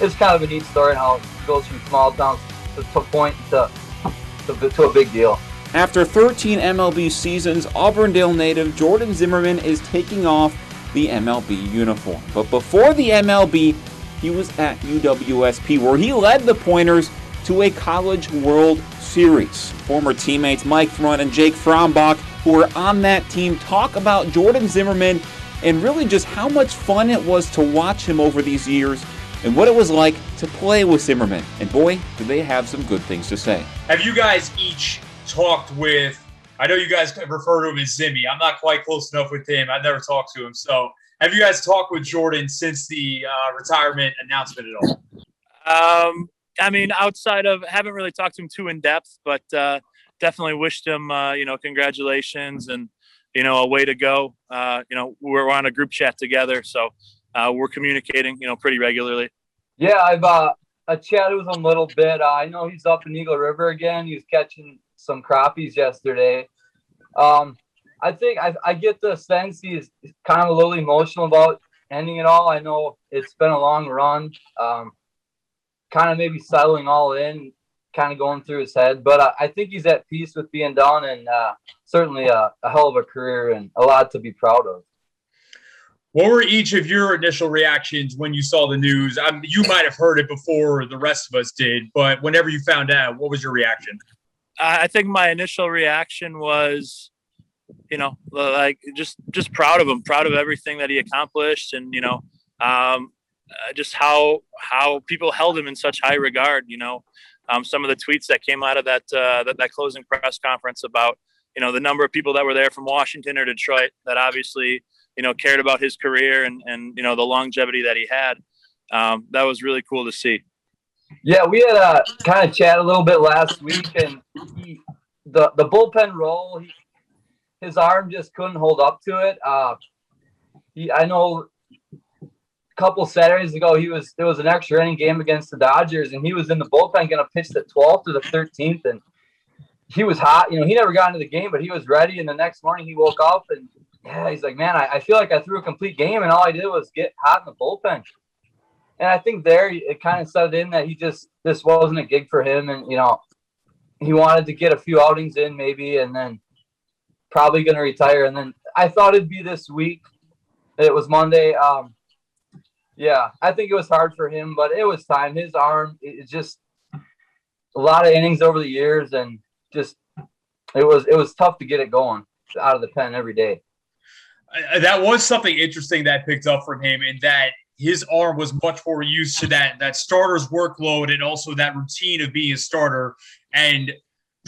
it's kind of a neat story how it goes from small towns to, to point to, to, to a big deal. After 13 MLB seasons, Auburndale native Jordan Zimmermann is taking off the MLB uniform. But before the MLB, he was at UWSP where he led the Pointers to a College World Series. Former teammates Mike Front and Jake Frombach, who were on that team, talk about Jordan Zimmermann and really just how much fun it was to watch him over these years and what it was like to play with Zimmermann. And boy, do they have some good things to say. Have you guys each talked with? I know you guys refer to him as Zimmy. I'm not quite close enough with him. I've never talked to him. So, have you guys talked with Jordan since the uh, retirement announcement at all? Um, I mean, outside of haven't really talked to him too in depth, but uh, definitely wished him, uh, you know, congratulations and you know, a way to go. Uh, you know, we're on a group chat together, so uh, we're communicating, you know, pretty regularly. Yeah, I've uh, I chatted with him a little bit. Uh, I know he's up in Eagle River again. He was catching some crappies yesterday. Um, I think I, I get the sense he's kind of a little emotional about ending it all. I know it's been a long run. Um, kind of maybe settling all in, kind of going through his head. But I, I think he's at peace with being done, and uh, certainly a, a hell of a career and a lot to be proud of. What were each of your initial reactions when you saw the news? I mean, you might have heard it before the rest of us did, but whenever you found out, what was your reaction? I think my initial reaction was, you know, like just just proud of him, proud of everything that he accomplished, and you know, um, uh, just how how people held him in such high regard. You know, um, some of the tweets that came out of that, uh, that that closing press conference about you know the number of people that were there from Washington or Detroit that obviously you know cared about his career and and you know the longevity that he had. Um, that was really cool to see. Yeah, we had a uh, kind of chat a little bit last week, and he, the the bullpen role, he, his arm just couldn't hold up to it. Uh, he, I know a couple Saturdays ago, he was there was an extra inning game against the Dodgers, and he was in the bullpen going to pitch the 12th or the 13th, and he was hot. You know, he never got into the game, but he was ready. And the next morning, he woke up and yeah, he's like, man, I, I feel like I threw a complete game, and all I did was get hot in the bullpen. And I think there it kind of set in that he just this wasn't a gig for him, and you know, he wanted to get a few outings in maybe, and then probably going to retire. And then I thought it'd be this week. It was Monday. Um, yeah, I think it was hard for him, but it was time. His arm, it's just a lot of innings over the years, and just it was it was tough to get it going out of the pen every day. That was something interesting that picked up from him, in that his arm was much more used to that that starter's workload and also that routine of being a starter, and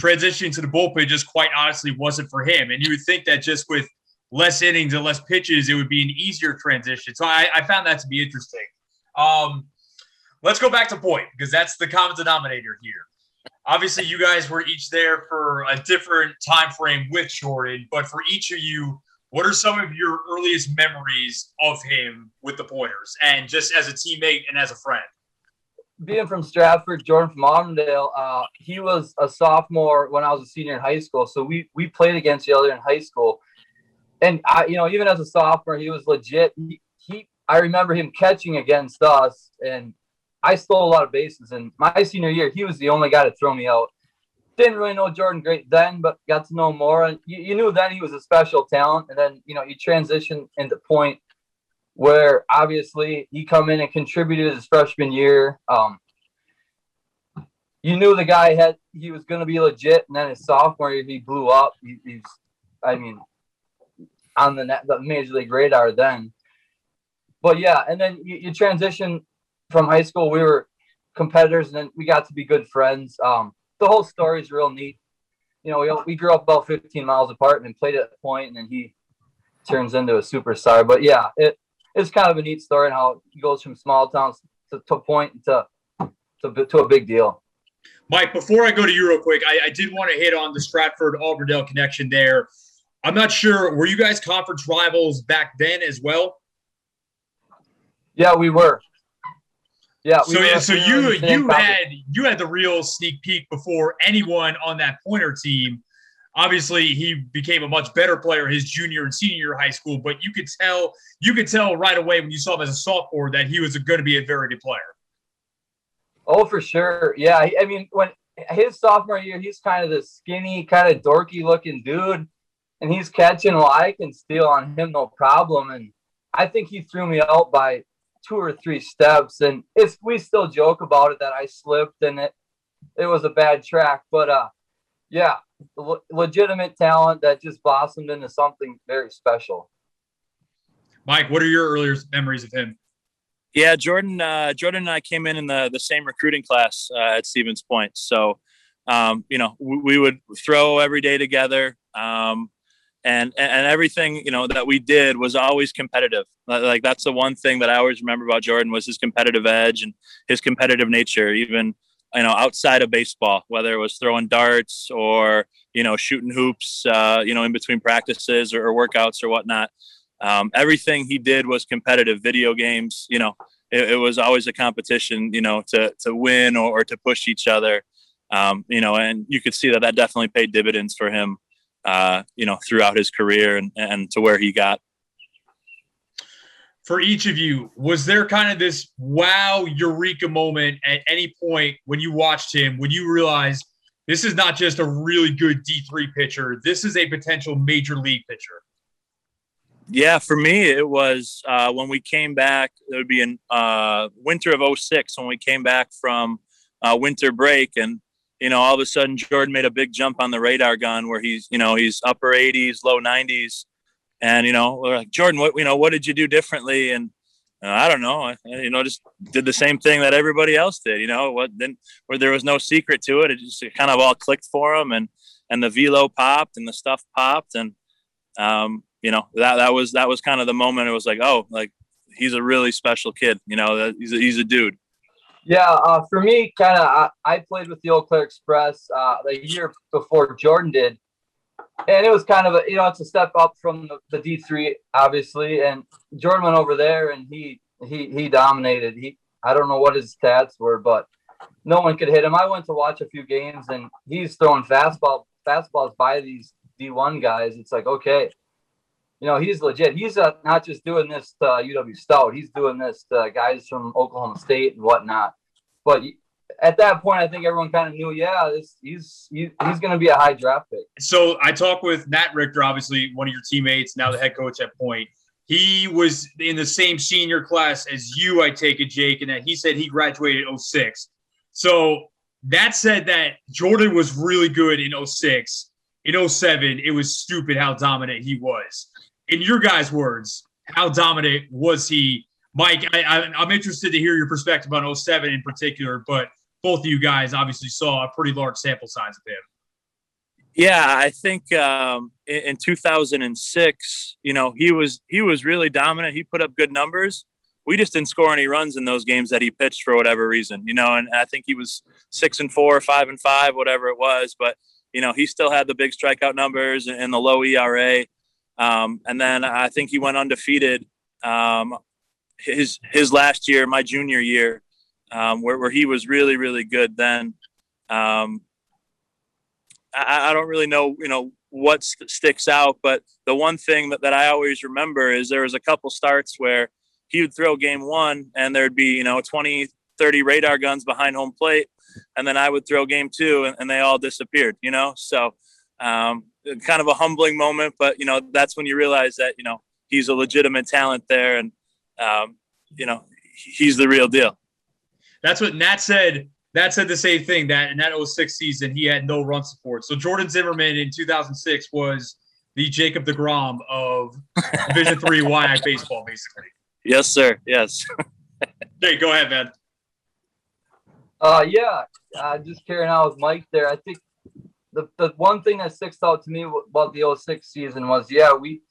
transitioning to the bullpen just quite honestly wasn't for him. And you would think that just with less innings and less pitches, it would be an easier transition. So I, I found that to be interesting. Um, let's go back to point because that's the common denominator here. Obviously, you guys were each there for a different time frame with Jordan, but for each of you, what are some of your earliest memories of him with the Pointers and just as a teammate and as a friend? Being from Stratford, Jordan from Auburndale, uh, he was a sophomore when I was a senior in high school. So we we played against each other in high school and I, you know, even as a sophomore, he was legit. He, he, I remember him catching against us, and I stole a lot of bases. And my senior year, he was the only guy to throw me out. Didn't really know Jordan great then, but got to know more. And you, you knew then he was a special talent. And then, you know, you transition into point where obviously he come in and contributed his freshman year. Um, you knew the guy had he was going to be legit, and then his sophomore year he blew up. He, he's, I mean, on the, net, the major league radar then. But yeah, and then you, you transition from high school. We were competitors, and then we got to be good friends. Um, the whole story is real neat. You know, we, we grew up about 15 miles apart and played at point, and then he turns into a superstar. But yeah, it it's kind of a neat story and how he goes from small towns to, to point to, to to a big deal. Mike, before I go to you real quick, I, I did want to hit on the Stratford Auburndale connection there. I'm not sure. Were you guys conference rivals back then as well? Yeah, we were. Yeah. We so yeah, so you you had you had the real sneak peek before anyone on that pointer team. Obviously, he became a much better player his junior and senior year high school, but you could tell you could tell right away when you saw him as a sophomore that he was going to be a very good player. Oh, for sure. Yeah. I mean, when his sophomore year, he's kind of this skinny, kind of dorky looking dude, and he's catching well, I can steal on him no problem. And I think he threw me out by two or three steps. And it's we still joke about it that I slipped and it it was a bad track. But uh yeah, le- legitimate talent that just blossomed into something very special. Mike, what are your earliest memories of him? Yeah, Jordan. Uh, Jordan and I came in in the the same recruiting class uh, at Stevens Point. So, um, you know, we, we, would throw every day together, um, and and everything you know that we did was always competitive. Like that's the one thing that I always remember about Jordan was his competitive edge and his competitive nature. Even you know outside of baseball, whether it was throwing darts or you know shooting hoops, uh, you know in between practices or, or workouts or whatnot um, everything he did was competitive. Video games, you know, it, it, was always a competition, you know, to to win or, or to push each other. Um, you know, and you could see that that definitely paid dividends for him, uh, you know, throughout his career and, and to where he got. For each of you, was there kind of this wow eureka moment at any point when you watched him, when you realized this is not just a really good D3 pitcher, this is a potential major league pitcher? Yeah, for me, it was uh, when we came back. It would be in uh, winter of 06 when we came back from uh, winter break. And, you know, all of a sudden, Jordan made a big jump on the radar gun where he's, you know, he's upper 80s, low 90s. And, you know, we're like, Jordan, what, you know, what did you do differently? And, uh, I don't know, I, you know, just did the same thing that everybody else did, you know, what then where there was no secret to it. It just it kind of all clicked for him and, and the velo popped and the stuff popped. And, um, you know that that was that was kind of the moment. It was like, oh, like he's a really special kid. You know, he's a, he's a dude. Yeah, uh, for me, kind of, I, I, played with the Eau Claire Express uh, the year before Jordan did, and it was kind of a you know it's a step up from the, the D three obviously, and Jordan went over there and he he he dominated. He I don't know what his stats were, but no one could hit him. I went to watch a few games and he's throwing fastball fastballs by these D one guys. It's like okay, you know, he's legit. He's uh, not just doing this to uh, UW Stout. He's doing this to guys from Oklahoma State and whatnot. But at that point, I think everyone kind of knew, yeah, this, he's he, he's going to be a high draft pick. So I talked with Matt Richter, obviously one of your teammates, now the head coach at Point. He was in the same senior class as you, I take it, Jake, and that he said he graduated 06. So that said that Jordan was really good in 06. In 07, it was stupid how dominant he was in your guys' words, how dominant was he? Mike, I, am interested to hear your perspective on 07 in particular, but both of you guys obviously saw a pretty large sample size of him. Yeah, I think um, in, in 2006, you know, he was he was really dominant. He put up good numbers. We just didn't score any runs in those games that he pitched for whatever reason, you know. And I think he was six and four, five and five, whatever it was. But you know, he still had the big strikeout numbers and the low ERA. Um, and then I think he went undefeated um, his his last year, my junior year, um, where, where he was really really good. Then um, I, I, don't really know you know what st- sticks out, but the one thing that, that I always remember is there was a couple starts where he would throw game one and there'd be you know 20 30 radar guns behind home plate and then i would throw game two and, and they all disappeared you know so um, kind of a humbling moment, but you know that's when you realize that you know he's a legitimate talent there, and um, you know he's the real deal. That's what Nat said. Nat said the same thing that in that 06 season he had no run support. So Jordan Zimmermann in 2006 was the Jacob DeGrom of Division Three WIAC baseball, basically. Yes, sir. Yes. hey, go ahead, man. Uh, yeah, uh, just carrying on with Mike there. I think the, the one thing that sticks out to me about the 06 season was yeah we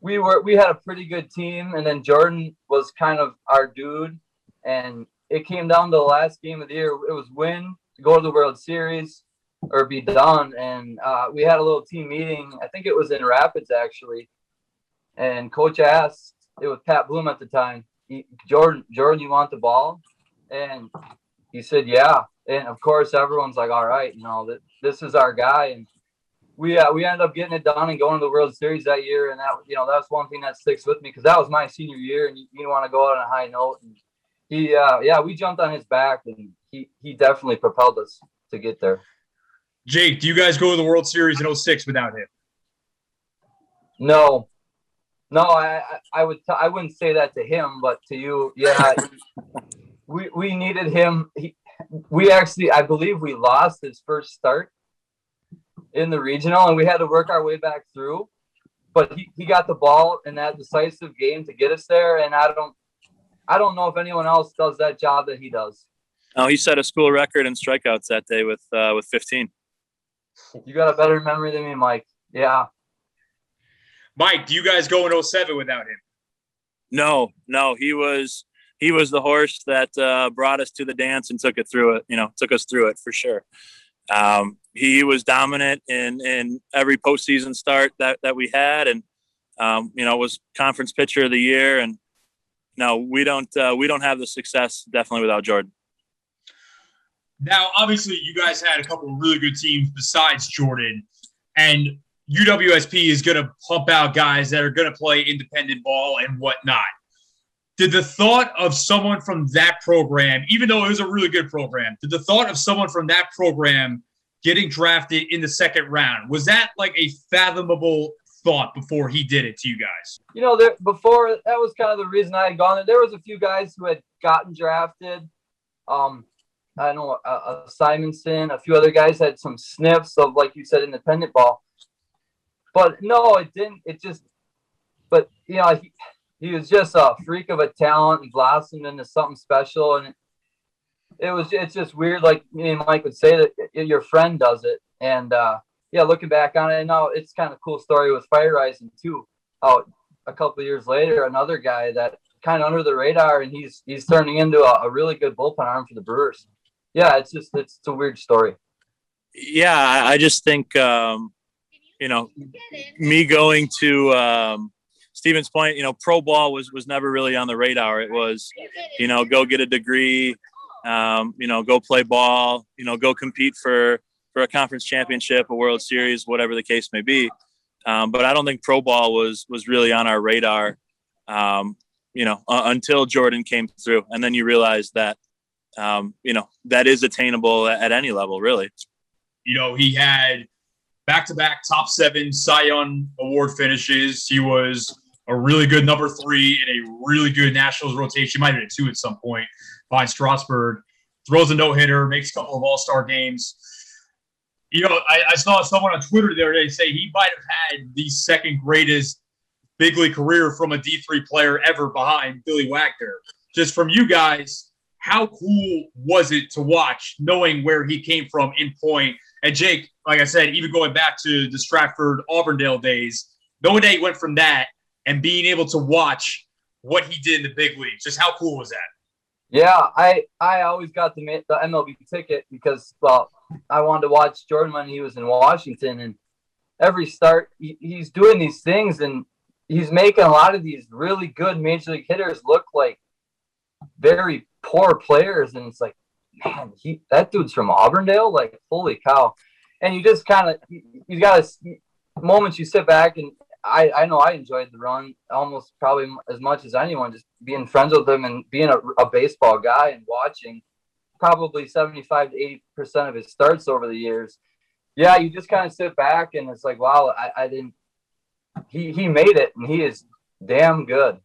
we were we had a pretty good team and then jordan was kind of our dude and it came down to the last game of the year it was win go to the world series or be done and uh, we had a little team meeting i think it was in rapids actually and coach asked it was pat bloom at the time he, jordan jordan you want the ball? And he said yeah. And of course everyone's like all right you know that this is our guy. And we uh, we ended up getting it done and going to the world series that year. And that you know that's one thing that sticks with me because that was my senior year and you, you want to go out on a high note. And he uh, yeah we jumped on his back and he he definitely propelled us to get there. Jake, do you guys go to the World Series in 06 without him? No, no, I I would t- I wouldn't say that to him, but to you, yeah, we we needed him. He, we actually, I believe, we lost his first start in the regional, and we had to work our way back through. But he, he got the ball in that decisive game to get us there, and I don't I don't know if anyone else does that job that he does. Oh, he set a school record in strikeouts that day with uh, with 15. You got a better memory than me, Mike. Yeah. Mike, do you guys go in 07 without him? No, no, he was he was the horse that uh, brought us to the dance and took it through it. You know, took us through it for sure. Um, he was dominant in in every postseason start that that we had, and um, you know was conference pitcher of the year. And no, we don't uh, we don't have the success definitely without Jordan. Now, obviously, you guys had a couple of really good teams besides Jordan, and UWSP is going to pump out guys that are going to play independent ball and whatnot. Did the thought of someone from that program, even though it was a really good program, did the thought of someone from that program getting drafted in the second round was that like a fathomable thought before he did it to you guys? You know, there before that was kind of the reason I had gone there. There was a few guys who had gotten drafted. Um, I don't know uh, uh, Simonson, a few other guys had some sniffs of, like you said, independent ball. But no, it didn't. It just, but you know, he, he was just a freak of a talent and blossomed into something special. And it, it was, it's just weird. Like me and Mike would say that your friend does it. And uh, yeah, looking back on it, now it's kind of cool story with Feyereisen too. Out a couple years later, another guy that kind of under the radar, and he's he's turning into a, a really good bullpen arm for the Brewers yeah, it's just it's, it's a weird story. Yeah, I just think um, you know me going to um, Stevens Point, you know, pro ball was was never really on the radar. It was, you know, go get a degree, um, you know, go play ball, you know, go compete for for a conference championship, a World Series, whatever the case may be. Um, but I don't think pro ball was was really on our radar, um, you know, uh, until Jordan came through, and then you realize that um, you know, that is attainable at, any level, really. You know, he had back to back top seven Cy Young award finishes. He was a really good number three in a really good Nationals rotation. Might have been two at some point behind Strasburg. Throws a no hitter, makes a couple of all star games. You know, I, I, saw someone on Twitter the other day say he might have had the second greatest big league career from a D3 player ever behind Billy Wagner. Just from you guys, how cool was it to watch knowing where he came from in point? And Jake, like I said, even going back to the Stratford Auburndale days, knowing that he went from that and being able to watch what he did in the big leagues, just how cool was that? Yeah, I I always got the the MLB ticket because well, I wanted to watch Jordan when he was in Washington, and every start he, he's doing these things, and he's making a lot of these really good major league hitters look like very poor players, and it's like, man, he that dude's from Auburndale. Like, holy cow! And you just kind of you, you got moments you sit back and I I know I enjoyed the run almost probably as much as anyone, just being friends with him and being a, a baseball guy and watching probably 75 to 80 percent of his starts over the years. Yeah, you just kind of sit back and it's like, wow, I, I didn't. He he made it, and he is damn good.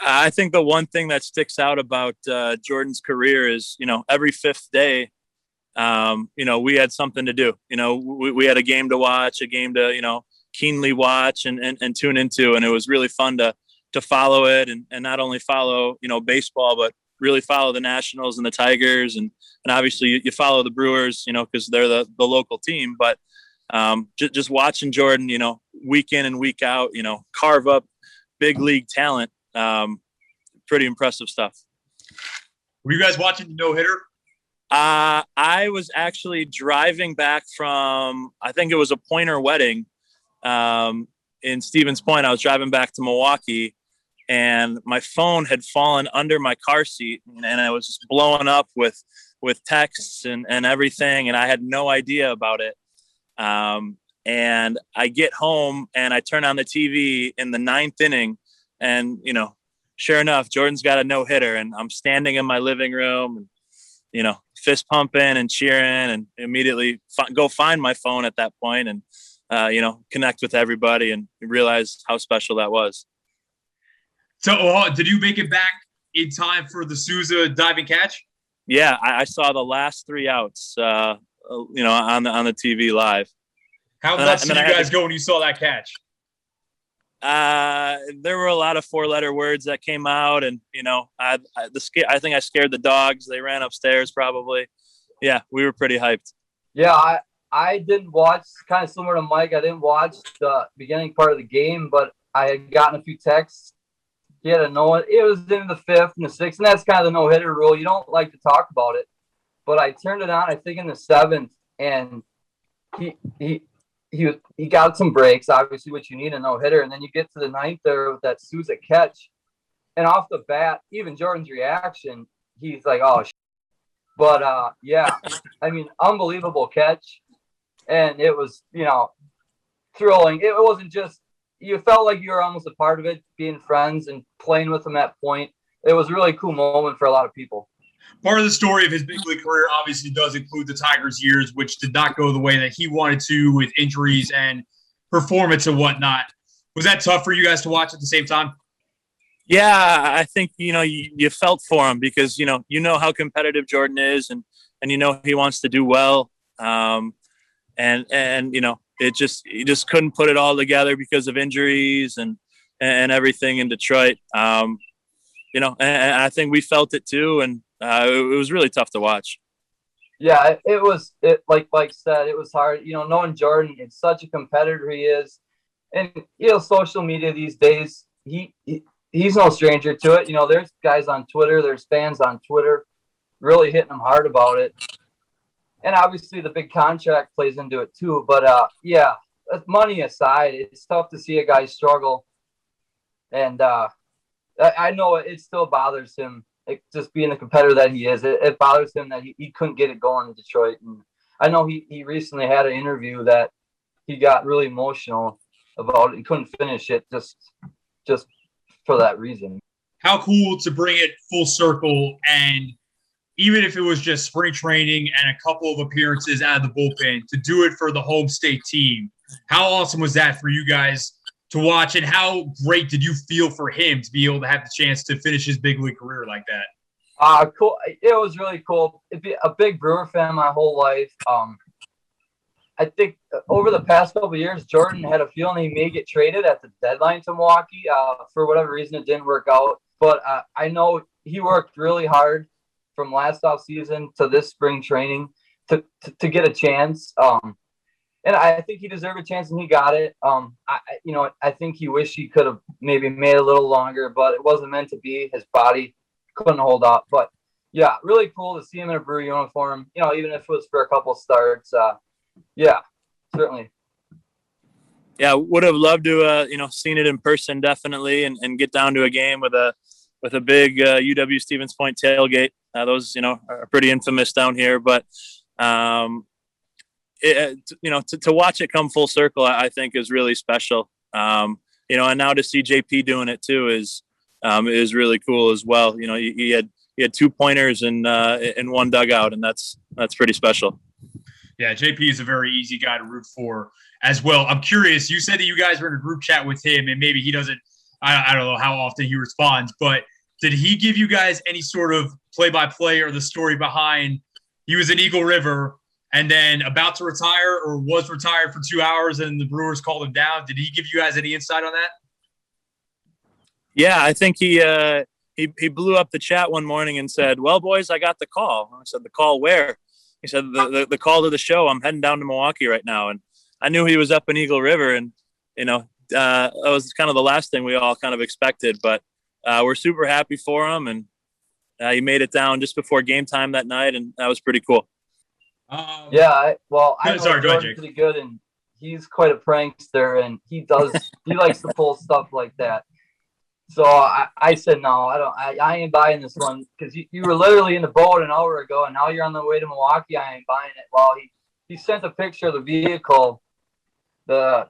I think the one thing that sticks out about uh, Jordan's career is, you know, every fifth day, um, you know, we had something to do. You know, we, we had a game to watch, a game to, you know, keenly watch and, and, and tune into. And it was really fun to, to follow it and, and not only follow, you know, baseball, but really follow the Nationals and the Tigers. And, and obviously you, you follow the Brewers, you know, because they're the, the local team. But um, just, just watching Jordan, you know, week in and week out, you know, carve up big league talent um, pretty impressive stuff. Were you guys watching the no hitter? Uh, I was actually driving back from, I think it was a pointer wedding um, in Stevens Point. I was driving back to Milwaukee and my phone had fallen under my car seat and I was just blowing up with, with texts and, and everything. And I had no idea about it. Um, and I get home and I turn on the TV in the ninth inning and, you know, sure enough, Jordan's got a no hitter, and I'm standing in my living room, and you know, fist pumping and cheering, and immediately fi- go find my phone at that point and uh, you know connect with everybody and realize how special that was. So, uh, did you make it back in time for the Souza diving catch? Yeah, I, I saw the last three outs. Uh, you know, on the on the TV live. How nuts did you guys to, go when you saw that catch? Uh, there were a lot of four-letter words that came out, and you know, I, I the I think I scared the dogs. They ran upstairs, probably. Yeah, we were pretty hyped. Yeah, I I didn't watch. Kind of similar to Mike, I didn't watch the beginning part of the game, but I had gotten a few texts. He had a no. It was in the fifth and the sixth, and that's kind of the no hitter rule. You don't like to talk about it, but I turned it on. I think in the seventh, and he he he he got some breaks, obviously, what you need a no hitter, and then you get to the ninth there with that Souza catch, and off the bat, even Jordan's reaction, he's like, "Oh." But uh, yeah, I mean, unbelievable catch, and it was you know thrilling. It wasn't just you felt like you were almost a part of it, being friends and playing with him at point. It was a really cool moment for a lot of people part of the story of his big league career obviously does include the Tigers' years, which did not go the way that he wanted to with injuries and performance and whatnot. Was that tough for you guys to watch at the same time? Yeah, I think you know you, you felt for him because you know you know how competitive Jordan is, and and you know he wants to do well, um, and and you know it just he just couldn't put it all together because of injuries and and everything in Detroit. Um, you know, and, I think we felt it too, and uh, it, was really tough to watch. Yeah, it, was. It like Mike said, it was hard. You know, knowing Jordan, it's such a competitor he is, and you know, social media these days, he, he he's no stranger to it. You know, there's guys on Twitter, there's fans on Twitter, really hitting him hard about it. And obviously, the big contract plays into it too. But uh, yeah, money aside, it's tough to see a guy struggle. And uh, I, I know it still bothers him it, just being the competitor that he is, it, it bothers him that he, he couldn't get it going in Detroit. And I know he, he recently had an interview that he got really emotional about it. He couldn't finish it just just for that reason. How cool to bring it full circle and even if it was just spring training and a couple of appearances out of the bullpen to do it for the home state team. How awesome was that for you guys to watch, and how great did you feel for him to be able to have the chance to finish his big league career like that? Uh, cool. It was really cool. A big Brewer fan my whole life. Um, I think over the past couple years, Jordan had a feeling he may get traded at the deadline to Milwaukee. Uh, for whatever reason, it didn't work out. But uh, I know he worked really hard from last off season to this spring training to, to, to get a chance. Um, and I think he deserved a chance and he got it. Um, I, you know, I think he wished he could have maybe made a little longer, but it wasn't meant to be. His body couldn't hold up. But yeah, really cool to see him in a Brewer uniform. You know, even if it was for a couple starts. Uh, yeah, certainly. Yeah, would have loved to, uh, you know, seen it in person definitely, and, and get down to a game with a with a big uh, UW Stevens Point tailgate. Uh, those, you know, are pretty infamous down here, but um, it, uh, you know, to, to watch it come full circle, I think is really special. Um, you know, and now to see JP doing it too is um, is really cool as well. You know, he, he had he had two pointers in uh, in one dugout, and that's that's pretty special. Yeah, JP is a very easy guy to root for as well. I'm curious. You said that you guys were in a group chat with him, and maybe he doesn't. I, I don't know how often he responds, but did he give you guys any sort of play by play or the story behind? He was in Eagle River and then about to retire or was retired for two hours and the Brewers called him down. Did he give you guys any insight on that? Yeah, I think he uh, he he blew up the chat one morning and said, "Well, boys, I got the call." I said, "The call where?" He said, the, the, the call to the show. I'm heading down to Milwaukee right now." And I knew he was up in Eagle River, and you know uh, that was kind of the last thing we all kind of expected. But uh, we're super happy for him, and uh, he made it down just before game time that night, and that was pretty cool. Um, yeah, I, well, I know sorry, go ahead, pretty good, and he's quite a prankster, and he does he likes to pull stuff like that. So I, I said no, I don't. I, I ain't buying this one because you, you were literally in the boat an hour ago, and now you're on the way to Milwaukee. I ain't buying it. Well, he he sent a picture of the vehicle, the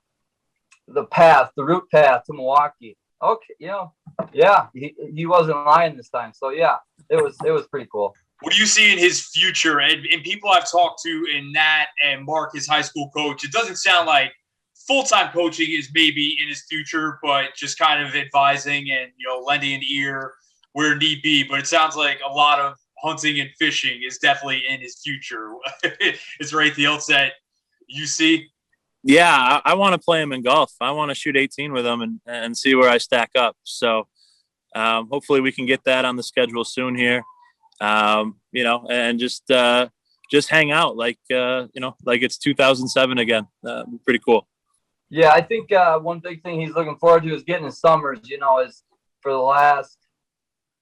the path, the route path to Milwaukee. Okay, you know, yeah, he, he wasn't lying this time. So yeah, it was it was pretty cool. what do you see in his future? And, and people I've talked to in Nat and Mark, his high school coach, it doesn't sound like full time coaching is maybe in his future, but just kind of advising and you know lending an ear where need be. But it sounds like a lot of hunting and fishing is definitely in his future. is there anything else that you see? Yeah, I, I want to play him in golf. I want to shoot 18 with him and, and see where I stack up. So um, hopefully we can get that on the schedule soon here. Um, you know, and just uh, just hang out like uh, you know, like it's 2007 again. Uh, pretty cool. Yeah, I think uh, one big thing he's looking forward to is getting his summers. You know, is for the last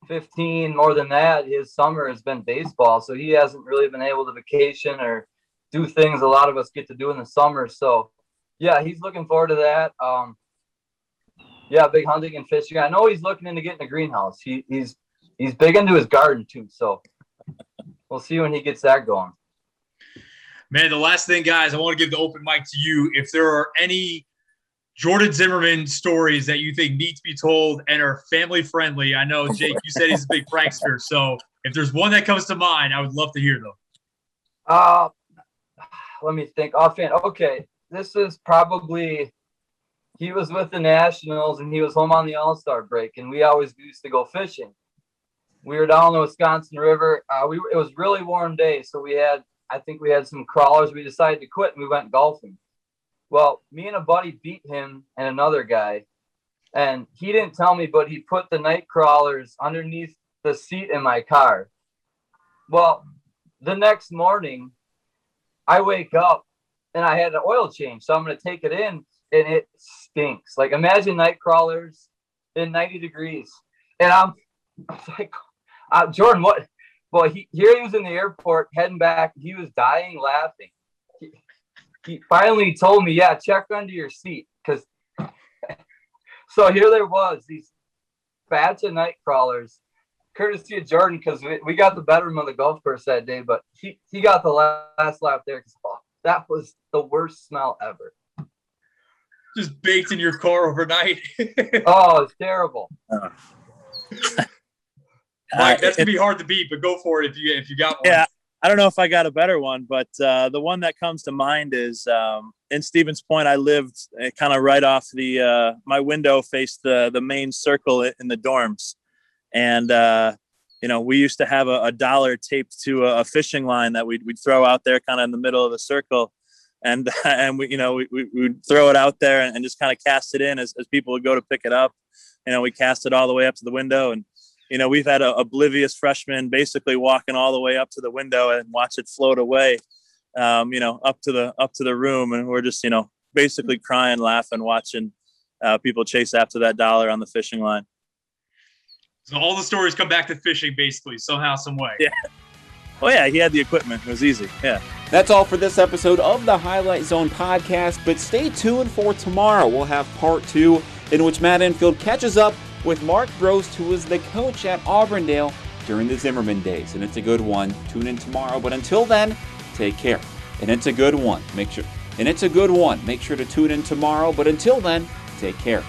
15, more than that, his summer has been baseball. So he hasn't really been able to vacation or do things a lot of us get to do in the summer. So yeah, he's looking forward to that. Um, yeah, big hunting and fishing. I know he's looking into getting a greenhouse. He, he's he's big into his garden too. So we'll see when he gets that going. Man, the last thing, guys, I want to give the open mic to you. If there are any Jordan Zimmermann stories that you think need to be told and are family friendly, I know Jake, you said he's a big prankster. So if there's one that comes to mind, I would love to hear them. Uh, let me think. Offhand, okay, this is probably he was with the Nationals and he was home on the All Star break, and we always used to go fishing. We were down on the Wisconsin River. Uh, we it was really warm day, so we had I think we had some crawlers. We decided to quit and we went golfing. Well, me and a buddy beat him and another guy, and he didn't tell me, but he put the night crawlers underneath the seat in my car. Well, the next morning, I wake up and I had an oil change, so I'm to take it in, and it stinks. Like imagine night crawlers in 90 degrees, and I'm, I'm like, uh, Jordan, what? Well, he here he was in the airport heading back. He was dying laughing. He, he finally told me, "Yeah, check under your seat," because. so here there was these bats and night crawlers, courtesy of Jordan, because we, we got the better of the golf course that day. But he he got the last lap there. Oh, that was the worst smell ever. Just baked in your car overnight. oh, it's terrible. Uh. Mike, that's gonna be hard to beat, but go for it if you if you got one. Yeah, I don't know if I got a better one, but uh, the one that comes to mind is um, in Stevens Point. I lived uh, kind of right off the uh, my window faced the the main circle in the dorms, and uh, you know we used to have a, a dollar taped to a, a, fishing line that we'd we'd throw out there, kind of in the middle of the circle. And and we you know we we would throw it out there and, and just kind of cast it in as, as people would go to pick it up. You know, we cast it all the way up to the window and you know, we've had a oblivious freshman basically walking all the way up to the window and watch it float away, um, you know, up to the up to the room, and we're just, you know, basically crying, laughing, watching uh, people chase after that dollar on the fishing line. So all the stories come back to fishing, basically, somehow, some way. Yeah. Oh yeah, he had the equipment. It was easy. Yeah. That's all for this episode of the Highlight Zone podcast. But stay tuned for tomorrow. We'll have part two in which Matt Enfield catches up with Mark Brost, who was the coach at Auburndale during the Zimmermann days. And it's a good one. Tune in tomorrow. But until then, take care. And it's a good one. Make sure and it's a good one. Make sure to tune in tomorrow. But until then, take care.